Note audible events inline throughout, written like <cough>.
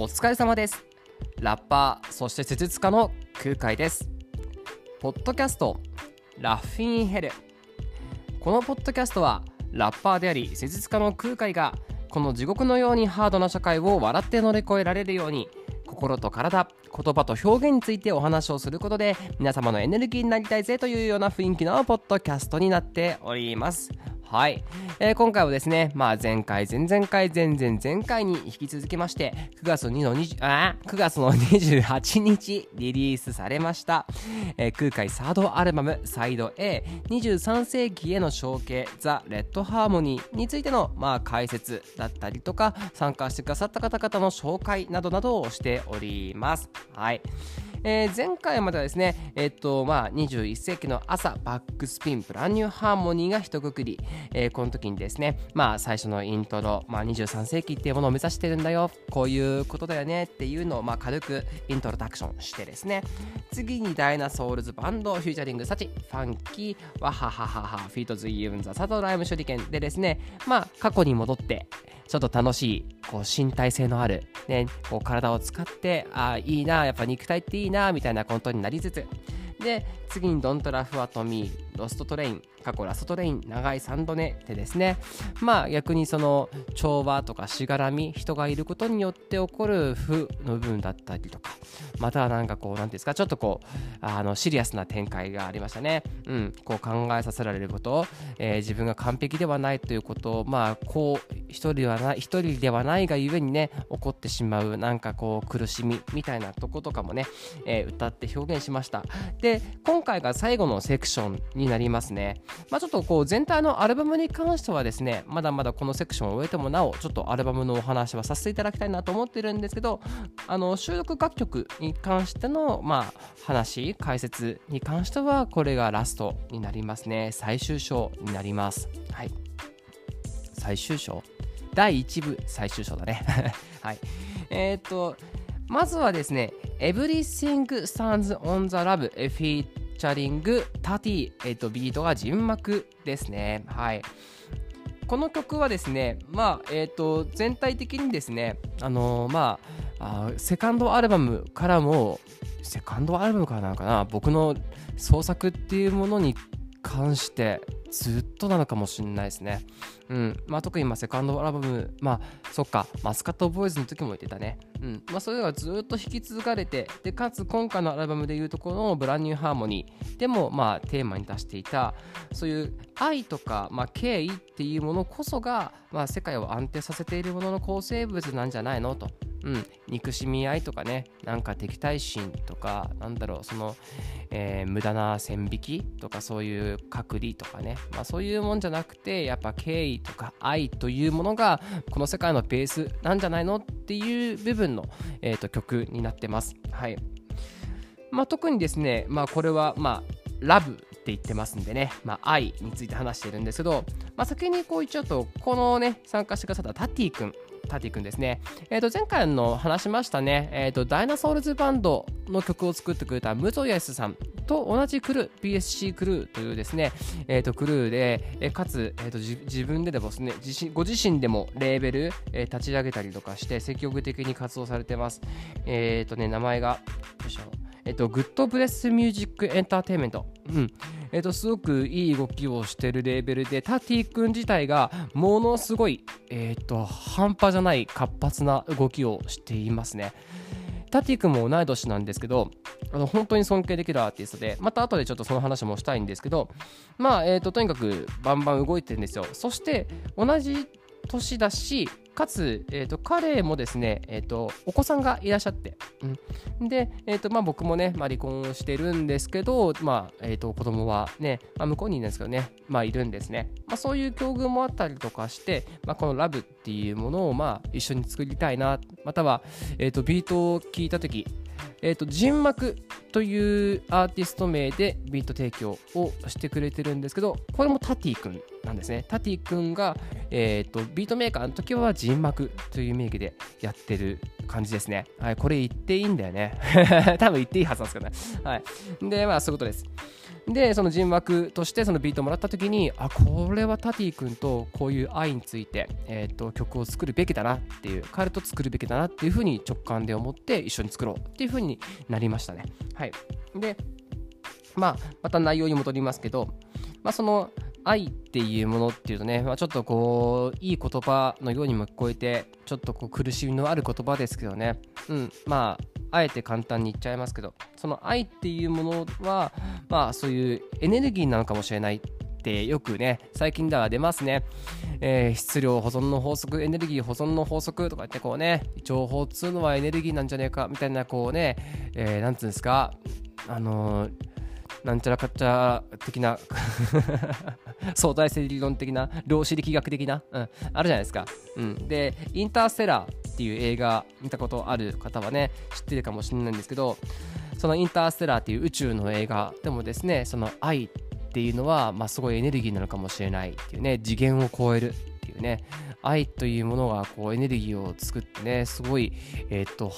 お疲れ様です。ラッパーそして施術家の空海です。ポッドキャストラッフィンヘル。このポッドキャストはラッパーであり施術家の空海がこの地獄のようにハードな社会を笑って乗り越えられるように心と体言葉と表現についてお話をすることで皆様のエネルギーになりたいぜというような雰囲気のポッドキャストになっております。はい、えー、今回はですね、まあ、前回、前々回、前々前回に引き続きまして、9月2の20あ9月の28日リリースされました、えー、空海サードアルバムサイド A23 世紀への承継ザ・レッドハーモニーについての、まあ、解説だったりとか、参加してくださった方々の紹介などなどをしております。はい。えー、前回まではですね、えっとまあ、21世紀の朝バックスピンブランニューハーモニーが一括り、えー、この時にですね、まあ、最初のイントロ、まあ、23世紀っていうものを目指してるんだよ。こういうことだよね。っていうのを、まあ、軽くイントロダクションしてですね。次にダイナソウルズバンドフューチャリングサチファンキーワハハハハフィートズイユンザサトライム手裏剣でですねまあ過去に戻ってちょっと楽しいこう身体性のある、ね、こう体を使ってああいいなやっぱ肉体っていいなみたいなことになりつつ。で次に「ドントラフアトミー」ロストトレイン。過去ラストレイン長い3度寝ってですね。まあ逆にその調和とかしがらみ人がいることによって起こる負の部分だったりとか。またはなんかこう何ていうんですかちょっとこうあのシリアスな展開がありましたね。うん。こう考えさせられること、えー、自分が完璧ではないということ。をまあこう一人ではない一人ではないがゆえにね起こってしまうなんかこう苦しみみたいなとことかもね、えー、歌って表現しました。で今回が最後のセクションになりますね。まあ、ちょっとこう全体のアルバムに関してはですね、まだまだこのセクションを終えてもなお、ちょっとアルバムのお話はさせていただきたいなと思ってるんですけど、あの収録楽曲に関しての、まあ、話、解説に関しては、これがラストになりますね。最終章になります。はい。最終章？第1部最終章だね。<laughs> はい。えー、っと、まずはですね、Everything Stands on the Love フィーチャリングタティ、えー、とビートが人幕ですね。はい。この曲はですね、まあ、えっ、ー、と、全体的にですね、あのー、まあセカンドアルバムからも、セカンドアルバムからなのかな、僕の創作っていうものに関してずっとなのかもしれないですね。うん。まあ、特にまあセカンドアルバム、まあ、そっか、マスカットボーイズの時も言ってたね。うん。まあ、それがずっと引き継がれて、でかつ今回のアルバムでいうところのブランニューハーモニー。でもまあテーマに出していた、そういう愛とか、まあ、敬意っていうものこそが、まあ、世界を安定させているものの構成物なんじゃないの？と。うん、憎しみ合いとかね、なんか敵対心とか、なんだろう、その、えー、無駄な線引きとか、そういう隔離とかね、まあ、そういうもんじゃなくて、やっぱ敬意とか愛というものが、この世界のベースなんじゃないのっていう部分の、えーと、曲になってます。はい。まあ、特にですね、まあ、これは、まあ、ラブって言ってますんでね、まあ、愛について話してるんですけど、まあ、先にこう一応と、このね、参加してくださったタティ君、タティ君ですね。えっ、ー、と、前回の話しましたね、えっ、ー、と、ダイナソウルズバンドの曲を作ってくれたムゾヤスさんと同じクルー、PSC クルーというですね、えっ、ー、と、クルーで、えかつ、えっ、と自分ででもですね自身ご自身でもレーベル、え立ち上げたりとかして積極的に活動されてます。えっ、とね、名前が、よいしょ。えっと、 Good Bless Music Entertainment。うん。えっと、すごくいい動きをしてるレーベルで、タティ君自体がものすごい、えっと、半端じゃない活発な動きをしていますね。タティ君も同い年なんですけど、あの本当に尊敬できるアーティストで、また後でちょっとその話もしたいんですけど、まあ、えっ、と、とにかくバンバン動いてるんですよ。そして、同じ年だし、かつ、えーと、彼もですね、えーと、お子さんがいらっしゃって、うん、で、えーとまあ、僕もね、まあ、離婚をしてるんですけど、まあえーと、子供はね、まあ、向こうにいるんですけどね、まあ、いるんですね、まあ、そういう境遇もあったりとかして、まあ、このラブっていうものを、まあ、一緒に作りたいなまたは、えー、とビートを聞いた時えーと、人幕というアーティスト名でビート提供をしてくれてるんですけど、これもタティ君なんですね。タティ君が、えーと、ビートメーカーの時は人幕という名義でやってる感じですね。はい、これ言っていいんだよね。<laughs> 多分言っていいはずなんですけどね。はい。で、まあそういうことです。でその人枠としてそのビートをもらった時にあこれはタティ君とこういう愛について、えーと、曲を作るべきだなっていう彼と作るべきだなっていうふうに直感で思って一緒に作ろうっていうふうになりましたね。はい。でまあまた内容に戻りますけど、まあ、その愛っていうものっていうとね、まあ、ちょっとこういい言葉のようにも聞こえてちょっとこう苦しみのある言葉ですけどね。うんまああえて簡単に言っちゃいますけどその愛っていうものはまあそういうエネルギーなのかもしれないってよくね最近では出ますね、えー、質量保存の法則エネルギー保存の法則とか言ってこうね情報っつうのはエネルギーなんじゃねえかみたいなこうね、えー、なんつうんですかあのーなんちゃらかっちゃ的な <laughs> 相対性理論的な量子力学的な、うん、あるじゃないですか、うん、でインターステラーっていう映画見たことある方はね知ってるかもしれないんですけどそのインターステラーっていう宇宙の映画でもですねその愛っていうのは、まあ、すごいエネルギーなのかもしれないっていうね次元を超えるっていうね愛というものがこうエネルギーを作ってねすごい、えー、っと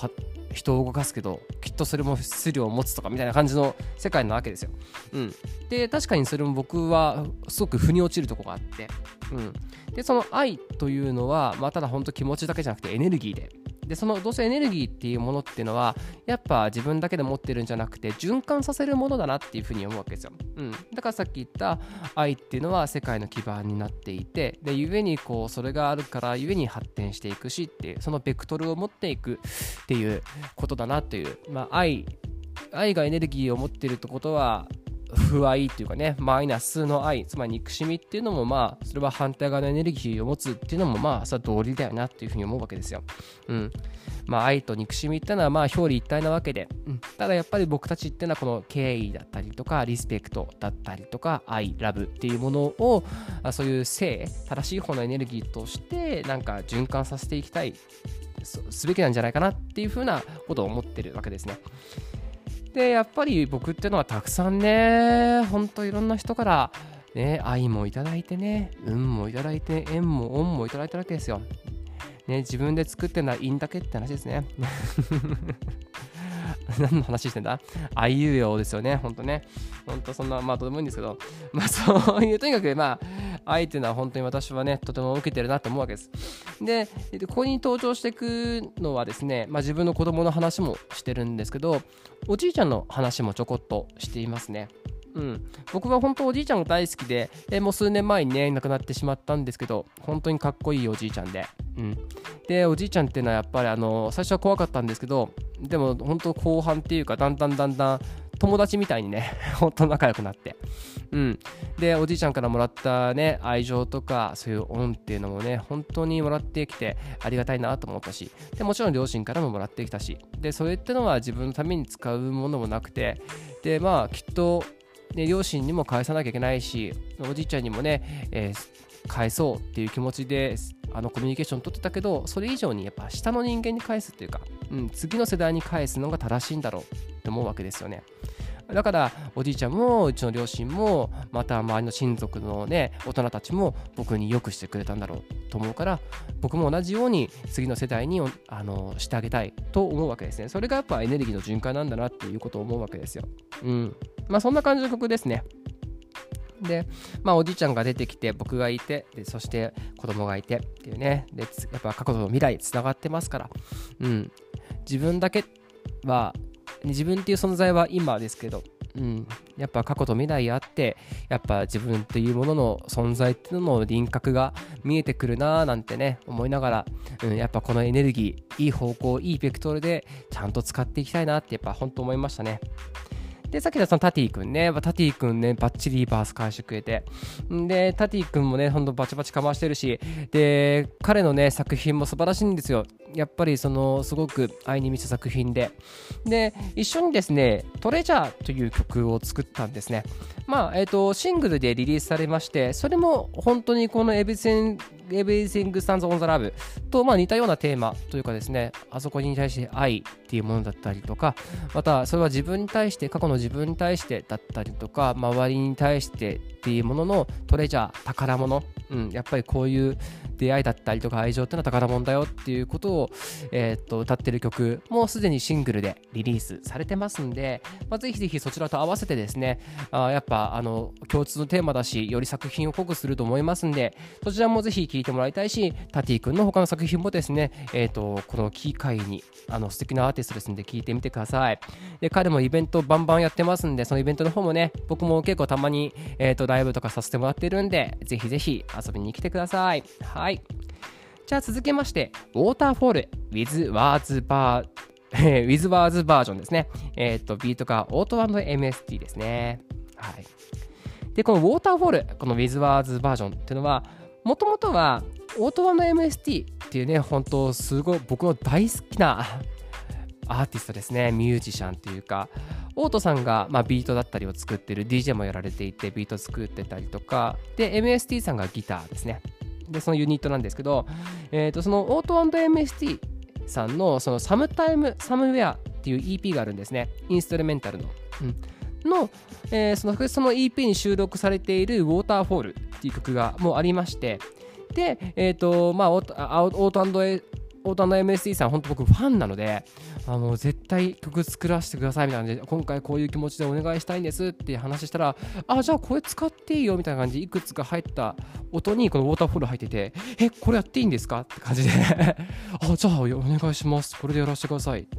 人を動かすけどきっとそれも質量を持つとかみたいな感じの世界なわけですよ。うん、で確かにそれも僕はすごく腑に落ちるとこがあって、うん、でその愛というのは、まあ、ただ本当気持ちだけじゃなくてエネルギーででそのどうせエネルギーっていうものっていうのはやっぱ自分だけで持ってるんじゃなくて循環させるものだなっていうふうに思うわけですよ、うん、だからさっき言った愛っていうのは世界の基盤になっていてで故にこうそれがあるから故に発展していくしっていうそのベクトルを持っていくっていうことだなという、まあ、愛愛がエネルギーを持ってるってことは不愛っていうかね、マイナスの愛、つまり憎しみっていうのもまあ、それは反対側のエネルギーを持つっていうのもまあ、それは道理だよなっていうふうに思うわけですよ。うん。まあ、愛と憎しみっていうのはまあ、表裏一体なわけで、うん、ただやっぱり僕たちっていうのはこの敬意だったりとか、リスペクトだったりとか、愛、ラブっていうものをあ、そういう性、正しい方のエネルギーとして、なんか循環させていきたい、すべきなんじゃないかなっていうふうなことを思ってるわけですね。でやっぱり僕ってのはたくさんねほんといろんな人からね愛もいただいてね運もいただいて縁も恩もいただいたわけですよ。ね自分で作ってるのはいいんだけって話ですね。<laughs> 何の話してんだ？あいうえおですよね、ほんとね。ほんとそんな、まあどうでもいいんですけど、まあそういう、とにかくまあ、愛っていうのは本当に私はね、とても受けてるなと思うわけです。で、ここに登場していくのはですね、まあ自分の子供の話もしてるんですけど、おじいちゃんの話もちょこっとしていますね。うん、僕は本当おじいちゃんが大好きで、えもう数年前にね、亡くなってしまったんですけど、本当にかっこいいおじいちゃんで。うん、で、おじいちゃんっていうのはやっぱりあの、最初は怖かったんですけど、でも本当後半っていうか、だんだんだんだん友達みたいにね、<laughs> 本当仲良くなって。うん。で、おじいちゃんからもらったね、愛情とか、そういう恩っていうのもね、本当にもらってきてありがたいなと思ったし、で、もちろん両親からももらってきたし、で、それってのは自分のために使うものもなくて、で、まあ、きっと、ね、両親にも返さなきゃいけないし、おじいちゃんにもね、えー、返そうっていう気持ちであのコミュニケーション取ってたけどそれ以上にやっぱ下の人間に返すっていうか、うん、次の世代に返すのが正しいんだろうって思うわけですよね。だからおじいちゃんもうちの両親もまた周りの親族のね大人たちも僕によくしてくれたんだろうと思うから僕も同じように次の世代にあのしてあげたいと思うわけですね。それがやっぱエネルギーの循環なんだなっていうことを思うわけですよ。うん。まあそんな感じの曲ですね。で、まあ、おじいちゃんが出てきて僕がいてでそして子供がいてっていうね。でやっぱ過去と未来つながってますから、うん、自分だけは自分っていう存在は今ですけど、うん、やっぱ過去と未来あってやっぱ自分っていうものの存在っていうのの輪郭が見えてくるなーなんてね思いながら、うん、やっぱこのエネルギーいい方向いいベクトルでちゃんと使っていきたいなってやっぱ本当思いましたね。で、さっきのそのタティ君ね、タティ君ね、バッチリバース返してくれて、で、タティ君もね、ほんとバチバチかましてるし、で、彼のね、作品も素晴らしいんですよ。やっぱりその、すごく愛に満ちた作品で。で、一緒にですね、トレジャーという曲を作ったんですね。まあ、えっ、ー、と、シングルでリリースされまして、それも本当にこのエビセン Everything Stands on the Love とまあ似たようなテーマというかですね、あそこに対して愛っていうものだったりとか、またそれは自分に対して、過去の自分に対してだったりとか、周りに対してっていうもののトレジャー、宝物、うん、やっぱりこういう出会いだったりとか愛情ってのは宝物だよっていうことを、えー、っと歌ってる曲もうすでにシングルでリリースされてますんで、まあ、ぜひぜひそちらと合わせてですねあやっぱあの共通のテーマだしより作品を濃くすると思いますんでそちらもぜひ聴いてもらいたいしタティ君の他の作品もですね、えー、っとこの機会にあの素敵なアーティストですんで聴いてみてください。で彼もイベントバンバンやってますんでそのイベントの方もね僕も結構たまに、えー、とライブとかさせてもらってるんでぜひぜひ遊びに来てくださいはいじゃあ続きまして、ウォーターフォール with words bar <laughs> with words バージョンですね。えっ、ー、と、ビートがオート &MST ですね。はい。で、このウォーターフォール、この with words バージョンっていうのは、もともとはオートワの &MST っていうね、本当すごい僕の大好きなアーティストですね、ミュージシャンっていうか、オートさんが、まあ、ビートだったりを作ってる DJ もやられていてビート作ってたりとか。で MST さんがギターですね。でそのユニットなんですけど、えー、とそのオート &MST さんのそのサムタイムサムウェアっていう EP があるんですね。インストルメンタルの、うん、の,、えー、そのその EP に収録されている「ウォーターフォール」っていう曲がもうありまして。で、えっ、ー、とまあオートオートオート MST さん、本当僕ファンなので、あの絶対曲作らせてくださいみたいな感じで、今回こういう気持ちでお願いしたいんですって話したら、あ、じゃあこれ使っていいよみたいな感じで、いくつか入った音にこのウォーターフォール入ってて、え、これやっていいんですかって感じで <laughs> あ、じゃあお願いします。これでやらせてくださいって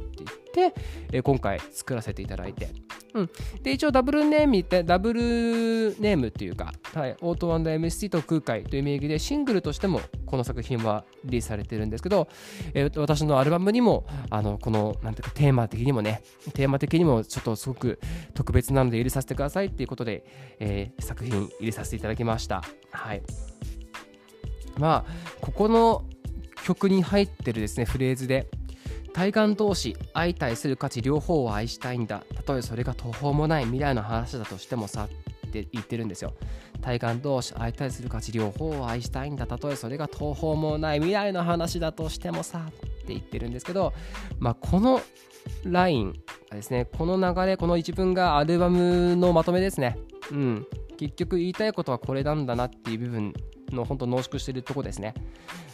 言って、え今回作らせていただいて、うん、で一応ダブルネームってダブルネームっていうか、はい、オート &MST と空海という名義でシングルとしてもこの作品はリリースされてるんですけど、えー、私のアルバムにもあのこのなんていうかテーマ的にもねテーマ的にもちょっとすごく特別なので入れさせてくださいっていうことで、えー、作品入れさせていただきました。はい。まあここの曲に入ってるですねフレーズで対岸同士相対する価値両方を愛したいんだ。たとえそれが途方もない未来の話だとしてもさって言ってるんですよ。対岸同士相対する価値両方を愛したいんだ。たとえそれが途方もない未来の話だとしてもさって言ってるんですけど、まあ、このラインがですねこの流れこの一文がアルバムのまとめですね。うん。結局言いたいことはこれなんだなっていう部分の本当濃縮してるとこですね、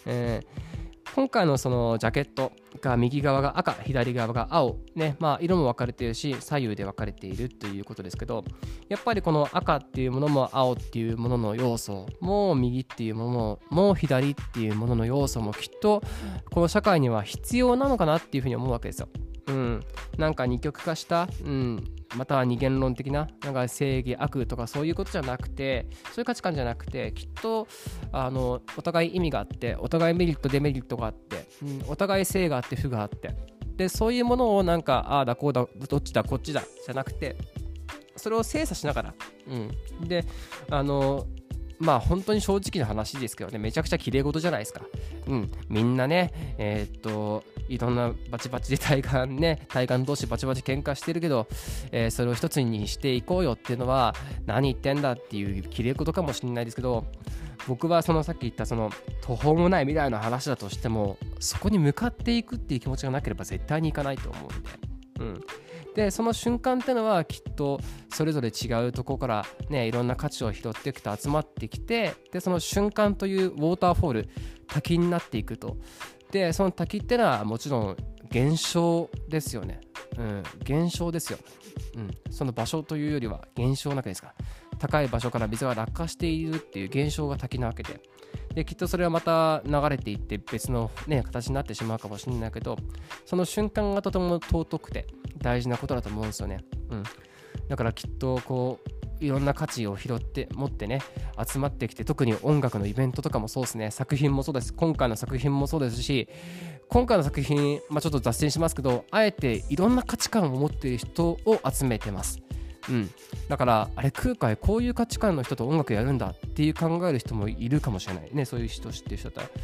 えー今回のそのジャケットが右側が赤左側が青ねまあ色も分かれているし左右で分かれているということですけどやっぱりこの赤っていうものも青っていうものの要素も右っていうものも左っていうものの要素もきっとこの社会には必要なのかなっていうふうに思うわけですよ。うん、なんか二極化した、うん、または二元論的ななんか正義悪とかそういうことじゃなくてそういう価値観じゃなくてきっとあのお互い意味があってお互いメリットデメリットがあって、うん、お互い正があって負があって。でそういうものをなんかああだこうだどっちだこっちだじゃなくてそれを精査しながら、うん、であのまあ本当に正直な話ですけどね、めちゃくちゃ綺麗事じゃないですか。うん、みんなね、えー、っと、いろんなバチバチで対岸ね、<laughs> 対岸同士バチバチ喧嘩してるけど、えー、それを一つにしていこうよっていうのは、何言ってんだっていう綺麗事かもしれないですけど、僕はそのさっき言ったその途方もない未来の話だとしても、そこに向かっていくっていう気持ちがなければ絶対にいかないと思うんで。うんでその瞬間ってのはきっとそれぞれ違うとこからねいろんな価値を拾ってきて集まってきてでその瞬間というウォーターフォール滝になっていくとでその滝ってのはもちろん現象ですよね、うん、現象ですよ、うん、その場所というよりは現象なわけですか。ら高い場所から水が落下しているっていう現象が滝なわけで。できっとそれはまた流れていって別の、ね、形になってしまうかもしれないけどその瞬間がとても尊くて大事なことだと思うんですよね。うん、だからきっとこういろんな価値を拾って持ってね集まってきて特に音楽のイベントとかもそうですね。作品もそうです。今回の作品もそうですし今回の作品、まあ、ちょっと脱線しますけどあえていろんな価値観を持っている人を集めてます。うん、だからあれ空海こういう価値観の人と音楽やるんだっていう考える人もいるかもしれないね。そういう人知ってる人だったら、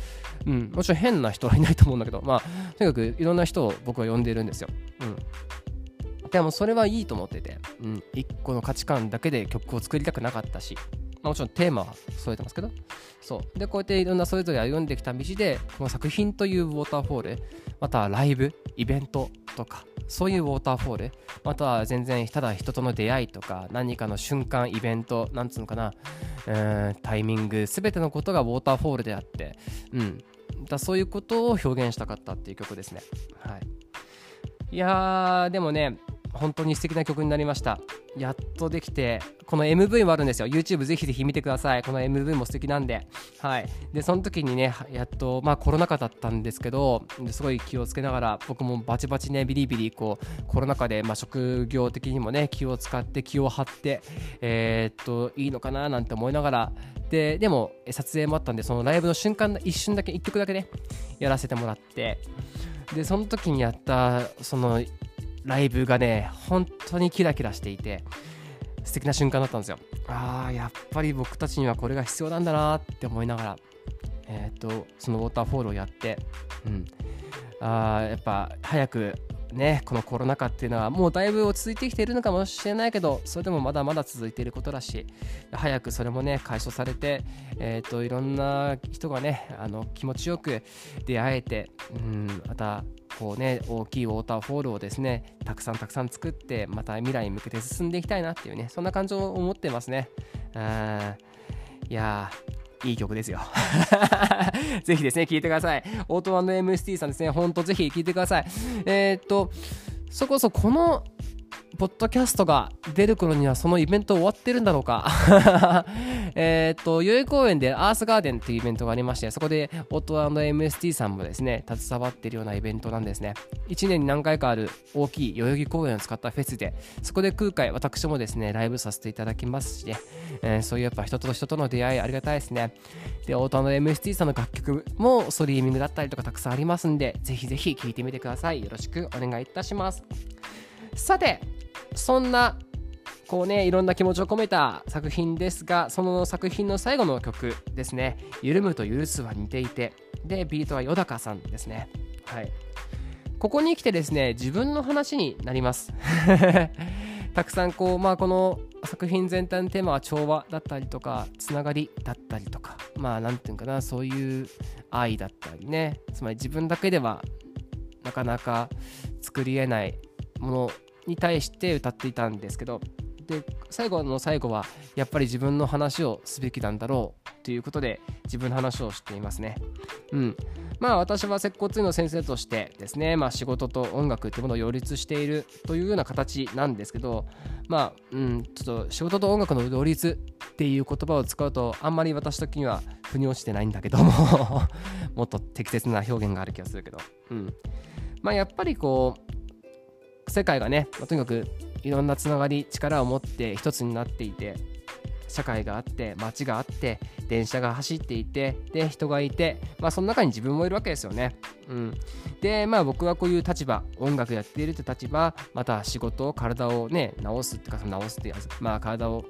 うん、もちろん変な人はいないと思うんだけどまあとにかくいろんな人を僕は呼んでいるんですよ、うん、でもそれはいいと思ってて、うん、一個の価値観だけで曲を作りたくなかったし、まあ、もちろんテーマは添えてますけど、そう。で、こうやっていろんなそれぞれ歩んできた道で、この作品というウォーターフォール、またはライブ、イベントとかそういうウォーターフォールまたは全然ただ人との出会いとか何かの瞬間イベントなんつうのかなうんタイミング全てのことがウォーターフォールであってうん。だそういうことを表現したかったっていう曲ですね。はい。いやーでもね本当に素敵な曲になりました。やっとできてこの MV もあるんですよ。YouTube ぜひぜひ見てください。この MV も素敵なんで。はい。でその時にねやっとまあコロナ禍だったんですけどすごい気をつけながら僕もバチバチねビリビリこうコロナ禍でまあ職業的にもね気を使って気を張ってえー、っといいのかななんて思いながら。ででも撮影もあったんでそのライブの瞬間一瞬だけ1曲だけねやらせてもらって。でその時にやったそのライブがね本当にキラキラしていて素敵な瞬間だったんですよ。ああやっぱり僕たちにはこれが必要なんだなって思いながらえっ、ー、とそのウォーターフォールをやってうん。あやっぱ早くねこのコロナ禍っていうのはもうだいぶ落ち着いてきているのかもしれないけどそれでもまだまだ続いていることだし早くそれもね解消されて、えーと、いろんな人がねあの気持ちよく出会えて、うん、またこうね大きいウォーターフォールをですねたくさんたくさん作ってまた未来に向けて進んでいきたいなっていうねそんな感じを思ってますね。あいやいい曲ですよ。<laughs> ぜひですね、聴いてください。オート &MST さんですね、ほんとぜひ聴いてください。えー、っと、そこそこのポッドキャストが出る頃にはそのイベント終わってるんだろうか <laughs> えっと、代々木公園でアースガーデンっていうイベントがありまして、そこでオート &MST さんもですね、携わっているようなイベントなんですね。1年に何回かある大きい代々木公園を使ったフェスで、そこで空海、私もですね、ライブさせていただきますしね、えー、そういうやっぱ人と人との出会いありがたいですね。で、オート &MST さんの楽曲もストリーミングだったりとかたくさんありますんで、ぜひぜひ聴いてみてください。よろしくお願いいたします。さて、そんなこうねいろんな気持ちを込めた作品ですがその作品の最後の曲ですね「緩むと許す」は似ていて。でビートはよだかさんですね。はい。ここに来てですね自分の話になります。<laughs> たくさんこうまあこの作品全体のテーマは調和だったりとかつながりだったりとかまあ何て言うかなそういう愛だったりね。つまり自分だけではなかなか作り得ないものに対して歌っていたんですけどで最後の最後はやっぱり自分の話をすべきなんだろうということで自分の話をしていますね。うん。まあ私は接骨院の先生としてですね、まあ仕事と音楽っていうものを両立しているというような形なんですけど、まあ、うん、ちょっと仕事と音楽の両立っていう言葉を使うとあんまり私的には腑に落ちてないんだけども <laughs> もっと適切な表現がある気がするけど、うん。まあやっぱりこう、世界がね、まあ、とにかくいろんなつながり力を持って一つになっていて社会があって街があって電車が走っていてで人がいてまあその中に自分もいるわけですよね。うん、でまあ僕はこういう立場音楽やっているって立場また仕事体をね治すってか治すっていうまあ体を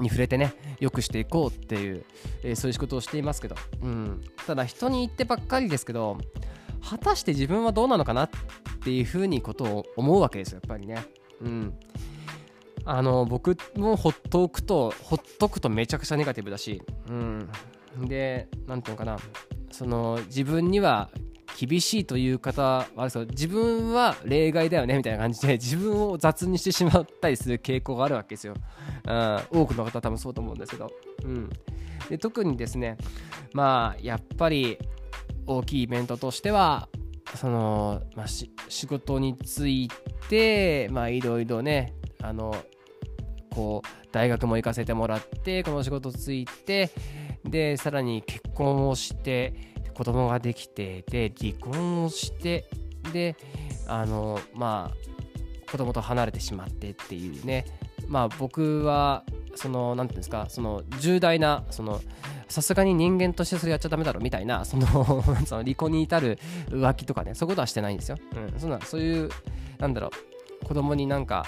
に触れてね良くしていこうっていう、えー、そういう仕事をしていますけど、うん、ただ人に言ってばっかりですけど果たして自分はどうなのかなっていうふうにことを思うわけですよやっぱりね。うん、あの僕もほっとくとほっとくとめちゃくちゃネガティブだし、うん、で何ていうのかな。その自分には厳しいという方はそう自分は例外だよねみたいな感じで自分を雑にしてしまったりする傾向があるわけですよ。うん、多くの方は多分そうと思うんですけど、うん、で特にですねまあやっぱり大きいイベントとしてはその、まあ、仕事についていろいろねあのこう大学も行かせてもらってこの仕事ついてでさらに結婚をして子供ができてで離婚をしてであのまあ子供と離れてしまってっていうね。まあ僕はその何て言うんですかその重大なそのさすがに人間としてそれやっちゃダメだろみたいなその <laughs> その離婚に至る浮気とかねそういうことはしてないんですよ、うん、そんなそういうなんだろう子供になんか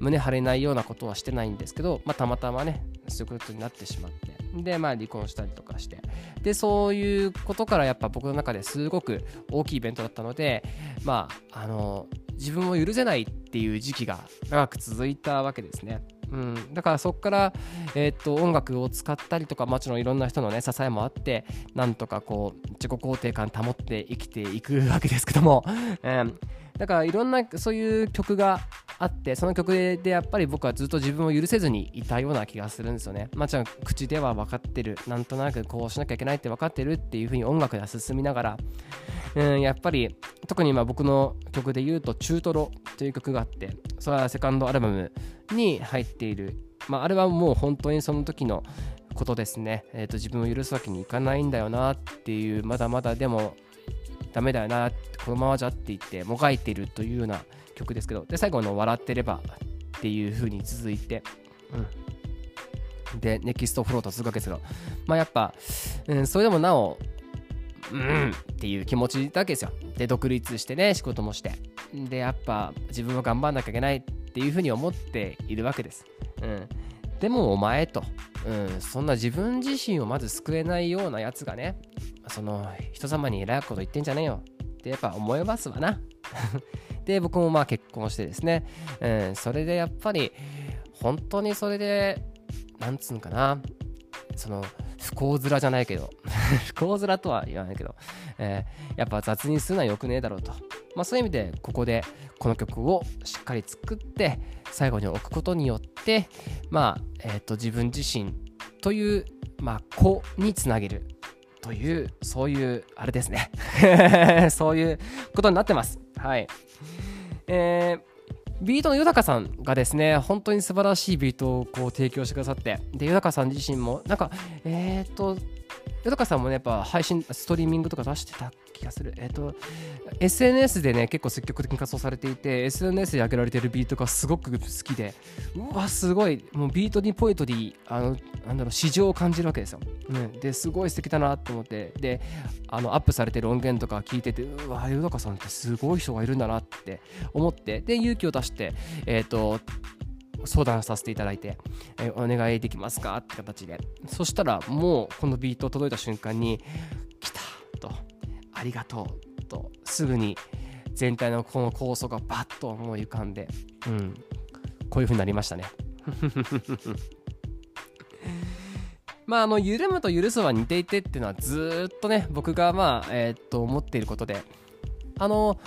胸張れないようなことはしてないんですけど、まあ、たまたまねそういうことになってしまって。でまあ離婚したりとかして。でそういうことからやっぱ僕の中ですごく大きいイベントだったのでまああの自分を許せないっていう時期が長く続いたわけですね。うん、だからそこから、えー、っと音楽を使ったりとかもちろんいろんな人のね支えもあってなんとかこう自己肯定感保って生きていくわけですけども、えー、だからいろんなそういう曲があってその曲でやっぱり僕はずっと自分を許せずにいたような気がするんですよね。もちろん口では分かってるなんとなくこうしなきゃいけないって分かってるっていう風に音楽が進みながら、うん、やっぱり特に今僕の曲で言うと「中トロ」という曲があってそれはセカンドアルバムに入っている、まあ、あれはもう本当にその時のことですね、えーと、自分を許すわけにいかないんだよなっていうまだまだでもダメだよなこのままじゃって言ってもがいているというような曲ですけどで最後の「笑ってれば」っていう風に続いて、うん、でネキストフローと続くわけですけどまあやっぱ、うん、それでもなおうんっていう気持ちだけですよ。で独立してね仕事もしてでやっぱ自分は頑張んなきゃいけないっていう風に思っているわけです、うん、でもお前と、うん、そんな自分自身をまず救えないようなやつがねその人様に偉いこと言ってんじゃねえよ。ってやっぱ思いますわな。で僕もまあ結婚してですね、うん、それでやっぱり本当にそれでなんつうんかな。その不幸面じゃないけど。<laughs> 不幸面とは言わないけど、えー、やっぱ雑にするのはよくねえだろうと、まあ、そういう意味でここでこの曲をしっかり作って最後に置くことによってまあ、えー、と自分自身という、まあ、子につなげるというそういうあれですね。<laughs> そういうことになってます。はい。えー、ビートの豊さんがですね、本当に素晴らしいビートをこう提供してくださって、で、豊さん自身も、なんか、えっ、と、豊さんもね、やっぱ配信、ストリーミングとか出してた気がする。えっ、ー、と、SNS でね、結構積極的に活動されていて、SNS で上げられてるビートがすごく好きで、うわ、すごい、もうビートにポエトリー、あの、なんだろう、市場を感じるわけですよ。うん、で、すごい素敵だなと思って、で、あの、アップされてる音源とか聞いてて、うわ、豊さんってすごい人がいるんだなって思って、で、勇気を出して、えっ、ー、と、相談させていただいて、え、お願いできますかって形で。そしたら、もうこのビート届いた瞬間に、来たと、ありがとうと、すぐに全体のこの構想がバッと思い浮かんで、うん、こういう風になりましたね。<laughs> まあ、あの緩むと許すは似ていてっていうのはずっとね僕がまあえ、っと思っていることであの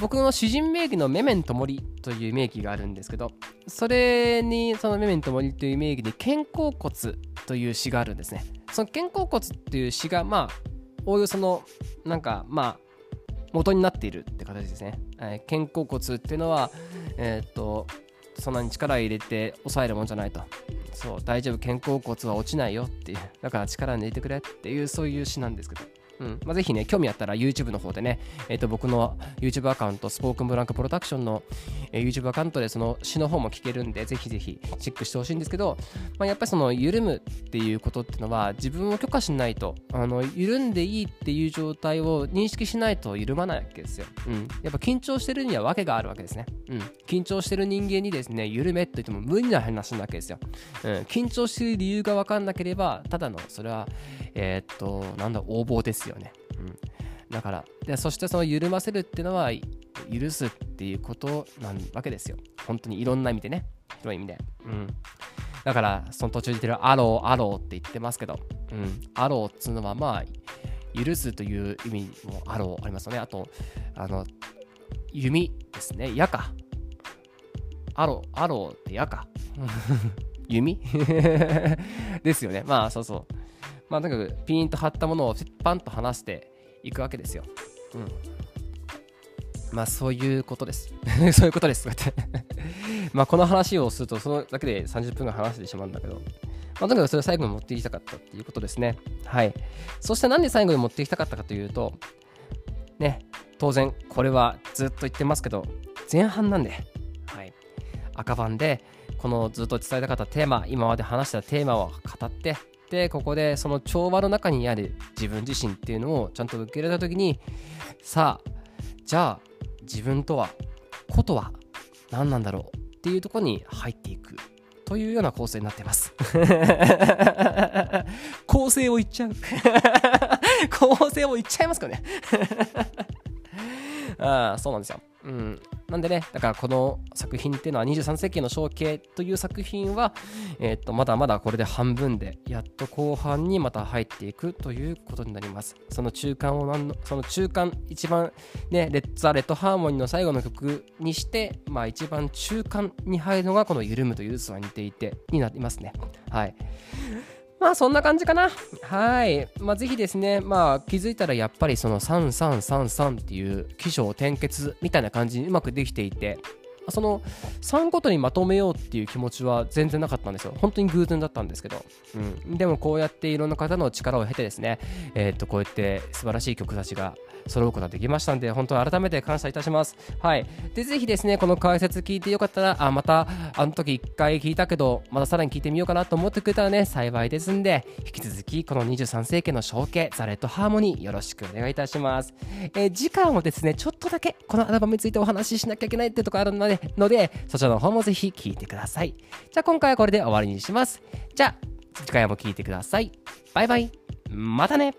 僕の詩人名義のメメントモリという名義があるんですけどそれにそのメメントモリという名義に肩甲骨という詩があるんですね。その肩甲骨っていう詩がまあおおよそのなんかまあ元になっているって形ですね、え、肩甲骨っていうのはえー、っとそんなに力入れて抑えるもんじゃないと。そう大丈夫肩甲骨は落ちないよっていう。だから力抜いてくれっていうそういう詩なんですけど。うんまあ、ぜひね、興味あったら YouTube の方でね、えー、と僕の YouTube アカウント、スポークンブランクプロダクションの、えー、YouTube アカウントでその詩の方も聞けるんで、ぜひぜひチェックしてほしいんですけど、まあ、やっぱりその緩むっていうことっていうのは、自分を許可しないと、あの緩んでいいっていう状態を認識しないと緩まないわけですよ。うん、やっぱ緊張してるには訳があるわけですね。うん、緊張してる人間にですね、緩めって言っても無理な話なわけですよ。うん、緊張してる理由が分かんなければ、ただの、それは、えー、っと、なんだ、横暴ですよね。うん、だからでそしてその緩ませるっていうのは許すっていうことなわけですよ。本当にいろんな意味でね。広い意味で。うん。だからその途中で言ってるアローアローって言ってますけど、うん、アローっつうのはまあ許すという意味もアローありますよね。あとあの弓ですね。矢か。アローアローって矢か。弓？<laughs> ですよね。まあそうそう。まあ、とにかくピンと張ったものをパンと離していくわけですよ。うん。まあ、そういうことです。<laughs> そういうことです。<laughs> まあ、この話をすると、そのだけで30分間話してしまうんだけど、まあ、とにかくそれを最後に持っていきたかったっていうことですね。はい。そしてなんで最後に持っていきたかったかというと、ね、当然、これはずっと言ってますけど、前半なんで、はい。赤番で、このずっと伝えたかったテーマ、今まで話したテーマを語って、でここでその調和の中にある自分自身っていうのをちゃんと受け入れた時にさあじゃあ自分とはことは何なんだろうっていうところに入っていくというような構成になっています。<laughs> 構成を言っちゃう。<laughs> 構成を言っちゃいますかね。<laughs> ああそうなんですよ。うんなんでね、だからこの作品っていうのは23世紀の象形という作品は、えー、と、まだまだこれで半分で、やっと後半にまた入っていくということになります。その中間をなんの、その中間、一番ね、レッツ・ア・レッド・ハーモニーの最後の曲にして、まあ一番中間に入るのがこの緩むという図は似ていて、になりますね。はい。まあそんな感じかな。はい。まあぜひですね、まあ気づいたらやっぱりその3333っていう起承転結みたいな感じにうまくできていて、その3ごとにまとめようっていう気持ちは全然なかったんですよ。本当に偶然だったんですけど。うん。でもこうやっていろんな方の力を経てですね、えー、っとこうやって素晴らしい曲たちが揃うことができましたんで、本当に改めて感謝いたします。はい。で、ぜひですね、この解説聞いてよかったら、あ、また、あの時1回聞いたけど、またさらに聞いてみようかなと思ってくれたらね、幸いですんで、引き続き、この23世紀の象形、ザレットハーモニー、よろしくお願いいたします。え、次回もですね、ちょっとだけ、このアルバムについてお話ししなきゃいけないってとこあるので、のでそちらの方もぜひ聞いてください。じゃあ、今回はこれで終わりにします。じゃあ、次回も聞いてください。バイバイ。またね